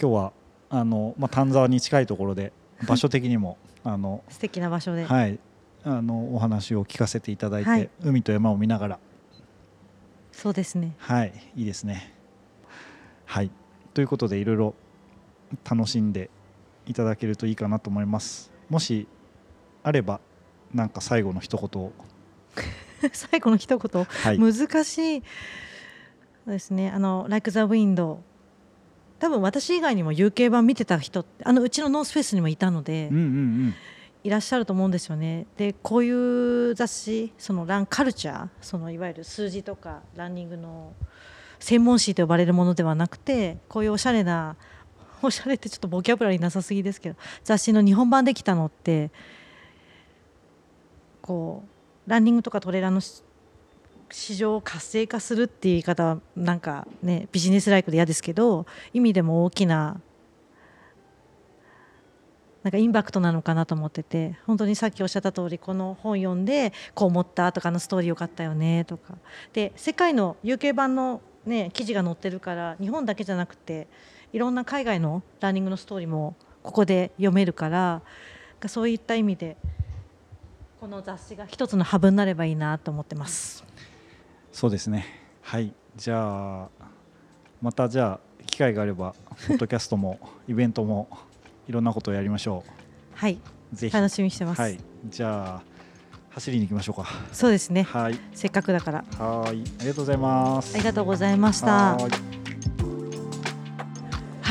今日はあの、まあ、丹沢に近いところで場所的にも *laughs* あの、素敵な場所で、はい、あのお話を聞かせていただいて、はい。海と山を見ながら、そうですね。はい、いいですね。はい、ということでいろいろ楽しんでいただけるといいかなと思います。もしあればなんか最後の一言を、*laughs* *laughs* 最後の一言。はい、難しい。ですね。あの「Like the Wind」多分私以外にも UK 版見てた人ってあのうちのノースフェイスにもいたので、うんうんうん。いらっしゃると思うんですよね。でこういう雑誌そのランカルチャーそのいわゆる数字とかランニングの専門誌と呼ばれるものではなくてこういうおしゃれなおしゃれってちょっとボキャブラリーなさすぎですけど雑誌の日本版できたのってこうランニングとかトレーラーの市場を活性化するっていう言い方はなんかねビジネスライクで嫌ですけど意味でも大きななんかインパクトなのかなと思ってて本当にさっきおっしゃった通りこの本読んでこう思ったとかのストーリーよかったよねとか。で世界の UK 版の、ね、記事が載ってるから日本だけじゃなくていろんな海外のランニングのストーリーもここで読めるからそういった意味でこの雑誌が一つのハブになればいいなと思ってます。そうですね。はい。じゃあまたじゃあ機会があればポッドキャストも *laughs* イベントもいろんなことをやりましょはい、う。ぜひ。楽しみにしてます。はい。じゃあ走りに行きましょうか。そうですね。はい。せっかくだからはい。ありがとうございます。ありがとうございました。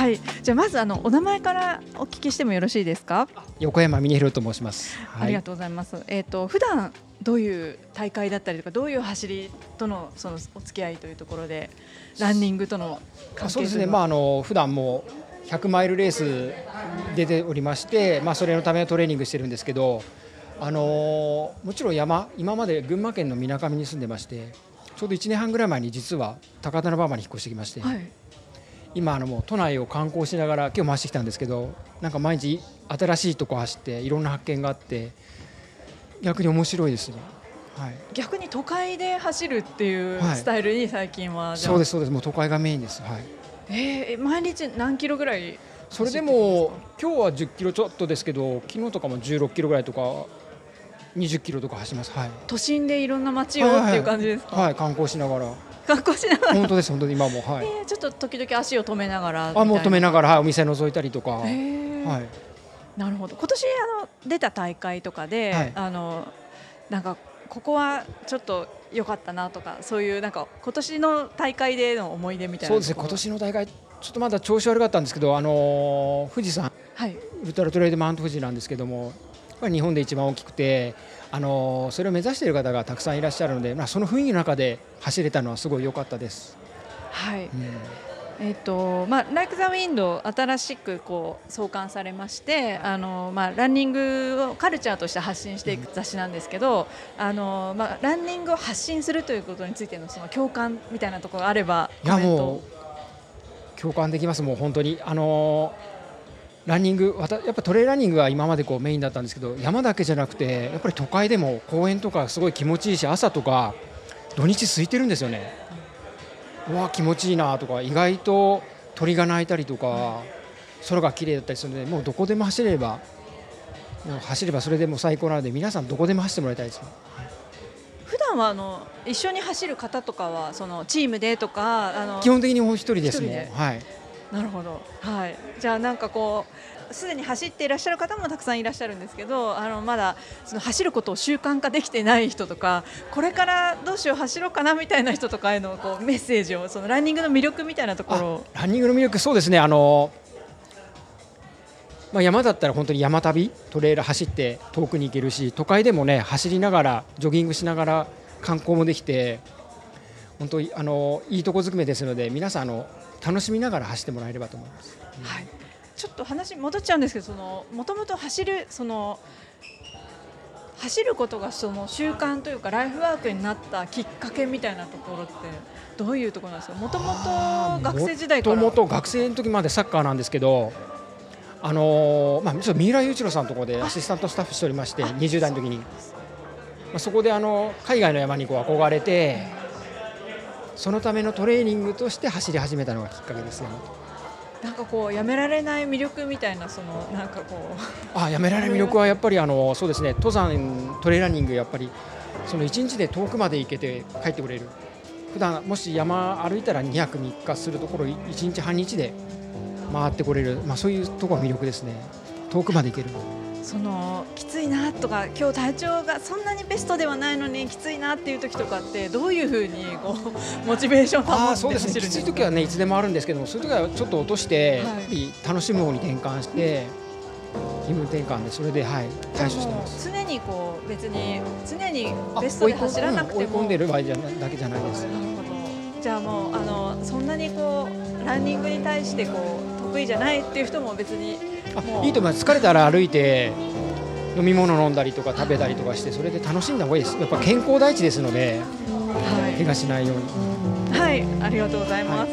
はーいはい、じゃあまずあのお名前からお聞きしてもよろしいですか？横山峰弘と申します。ありがとうございます。えっ、と普段どういう大会だったりとかどういう走りとのそのお付き合いというところでランニングとの関係あそうですね。まああの普段も100マイルレース出ておりまして、まあそれのためのトレーニングしてるんですけど、あのもちろん山今まで群馬県の水上に住んでまして、ちょうど1年半ぐらい前に実は高田馬場に引っ越してきまして、はい。今あのもう都内を観光しながら今日も走ってきたんですけど、なんか毎日新しいとこ走っていろんな発見があって逆に面白いですね。はい。逆に都会で走るっていうはいスタイルに最近は、じゃあそうですそうです。もう都会がメインです。はい。えー、毎日何キロぐらいそれでも今日は10キロちょっとですけど昨日とかも16キロぐらいとか20キロとか走りますはい都心でいろんな街をっていう感じですか？はい観光しながら観光しながら。本当です本当に今もはい。えーちょっと時々足を止めながらあもう止めながらはいお店覗いたりとか。はい。なるほど。今年あの出た大会とかで、はい。あのなんかここはちょっと良かったなとかそういうなんか今年の大会での思い出みたいなそうですね。今年の大会ちょっとまだ調子悪かったんですけどあのー富士山。はい。ウルトラトレイルマウント富士なんですけどもぱり日本で一番大きくてあのーそれを目指している方がたくさんいらっしゃるので、まあ、その雰囲気の中で走れたのはすごい良かったです。はい。うん。えっ、とまあ Like the Wind 新しくこう創刊されましてあのまあランニングをカルチャーとして発信していく雑誌なんですけどあのまあランニングを発信するということについてのその共感みたいなところがあればいやコメント。もう共感できます、もう本当に、あのーランニング、やっぱトレイルランニングが今までこうメインだったんですけど、山だけじゃなくて、やっぱり都会でも公園とかすごい気持ちいいし、朝とか、土日空いてるんですよね。うわ気持ちいいなとか意外と鳥が鳴いたりとか空が綺麗だったりするのでもうどこでも走れればもう走ればそれでもう最高なので皆さんどこでも走ってもらいたいですね普段はあの一緒に走る方とかはそのチームでとかあの基本的にもう一人ですもんはいなるほど、はい、じゃあなんかこうすでに走っていらっしゃる方もたくさんいらっしゃるんですけどあのまだその走ることを習慣化できてない人とかこれからどうしよう走ろうかなみたいな人とかへのこうメッセージをそのランニングの魅力みたいなところ。ランニングの魅力そうですね。あのまあ、山だったら本当に山旅トレイル走って遠くに行けるし都会でもね走りながらジョギングしながら観光もできて本当にあのいいとこずくめですので皆さんあの楽しみながら走ってもらえればと思います。はい、ちょっと話戻っちゃうんですけどそのもともと走るその走ることがその習慣というかライフワークになったきっかけみたいなところってどういうところなんですか？もともと学生時代から。もともと学生の時までサッカーなんですけどあのーまあ、ちょっと三浦雄一郎さんのところでアシスタントスタッフしておりまして20代の時に、まあ、そこであの海外の山にこう憧れてそのためのトレーニングとして走り始めたのがきっかけですね。なんかこうやめられない魅力みたいなそのなんかこう。あやめられない魅力はやっぱりあのそうですね。登山トレーランニングやっぱりその1日で遠くまで行けて帰ってくれる。普段もし山歩いたら2泊3日するところ1日半日で回ってこれる、まあ、そういうところが魅力ですね。遠くまで行けるそのきついなとか今日体調がそんなにベストではないのにきついなっていう時とかってどういうふうにこうモチベーションを保ってるんですかきつい時はねいつでもあるんですけどもそういう時はちょっと落として、はい楽しむ方に転換して気分転換でそれではい対処してます。常にこう別に常にあベストで走らなくても追い込んでる場合じゃなだけじゃないです。なるほどじゃあもうあのそんなにこうランニングに対してこう得意じゃないっていう人も別にいいと思います。疲れたら歩いて飲み物飲んだりとか食べたりとかしてそれで楽しんだ方がいいです。やっぱ健康第一ですのでは怪我しないように。い、はい、ありがとうございます、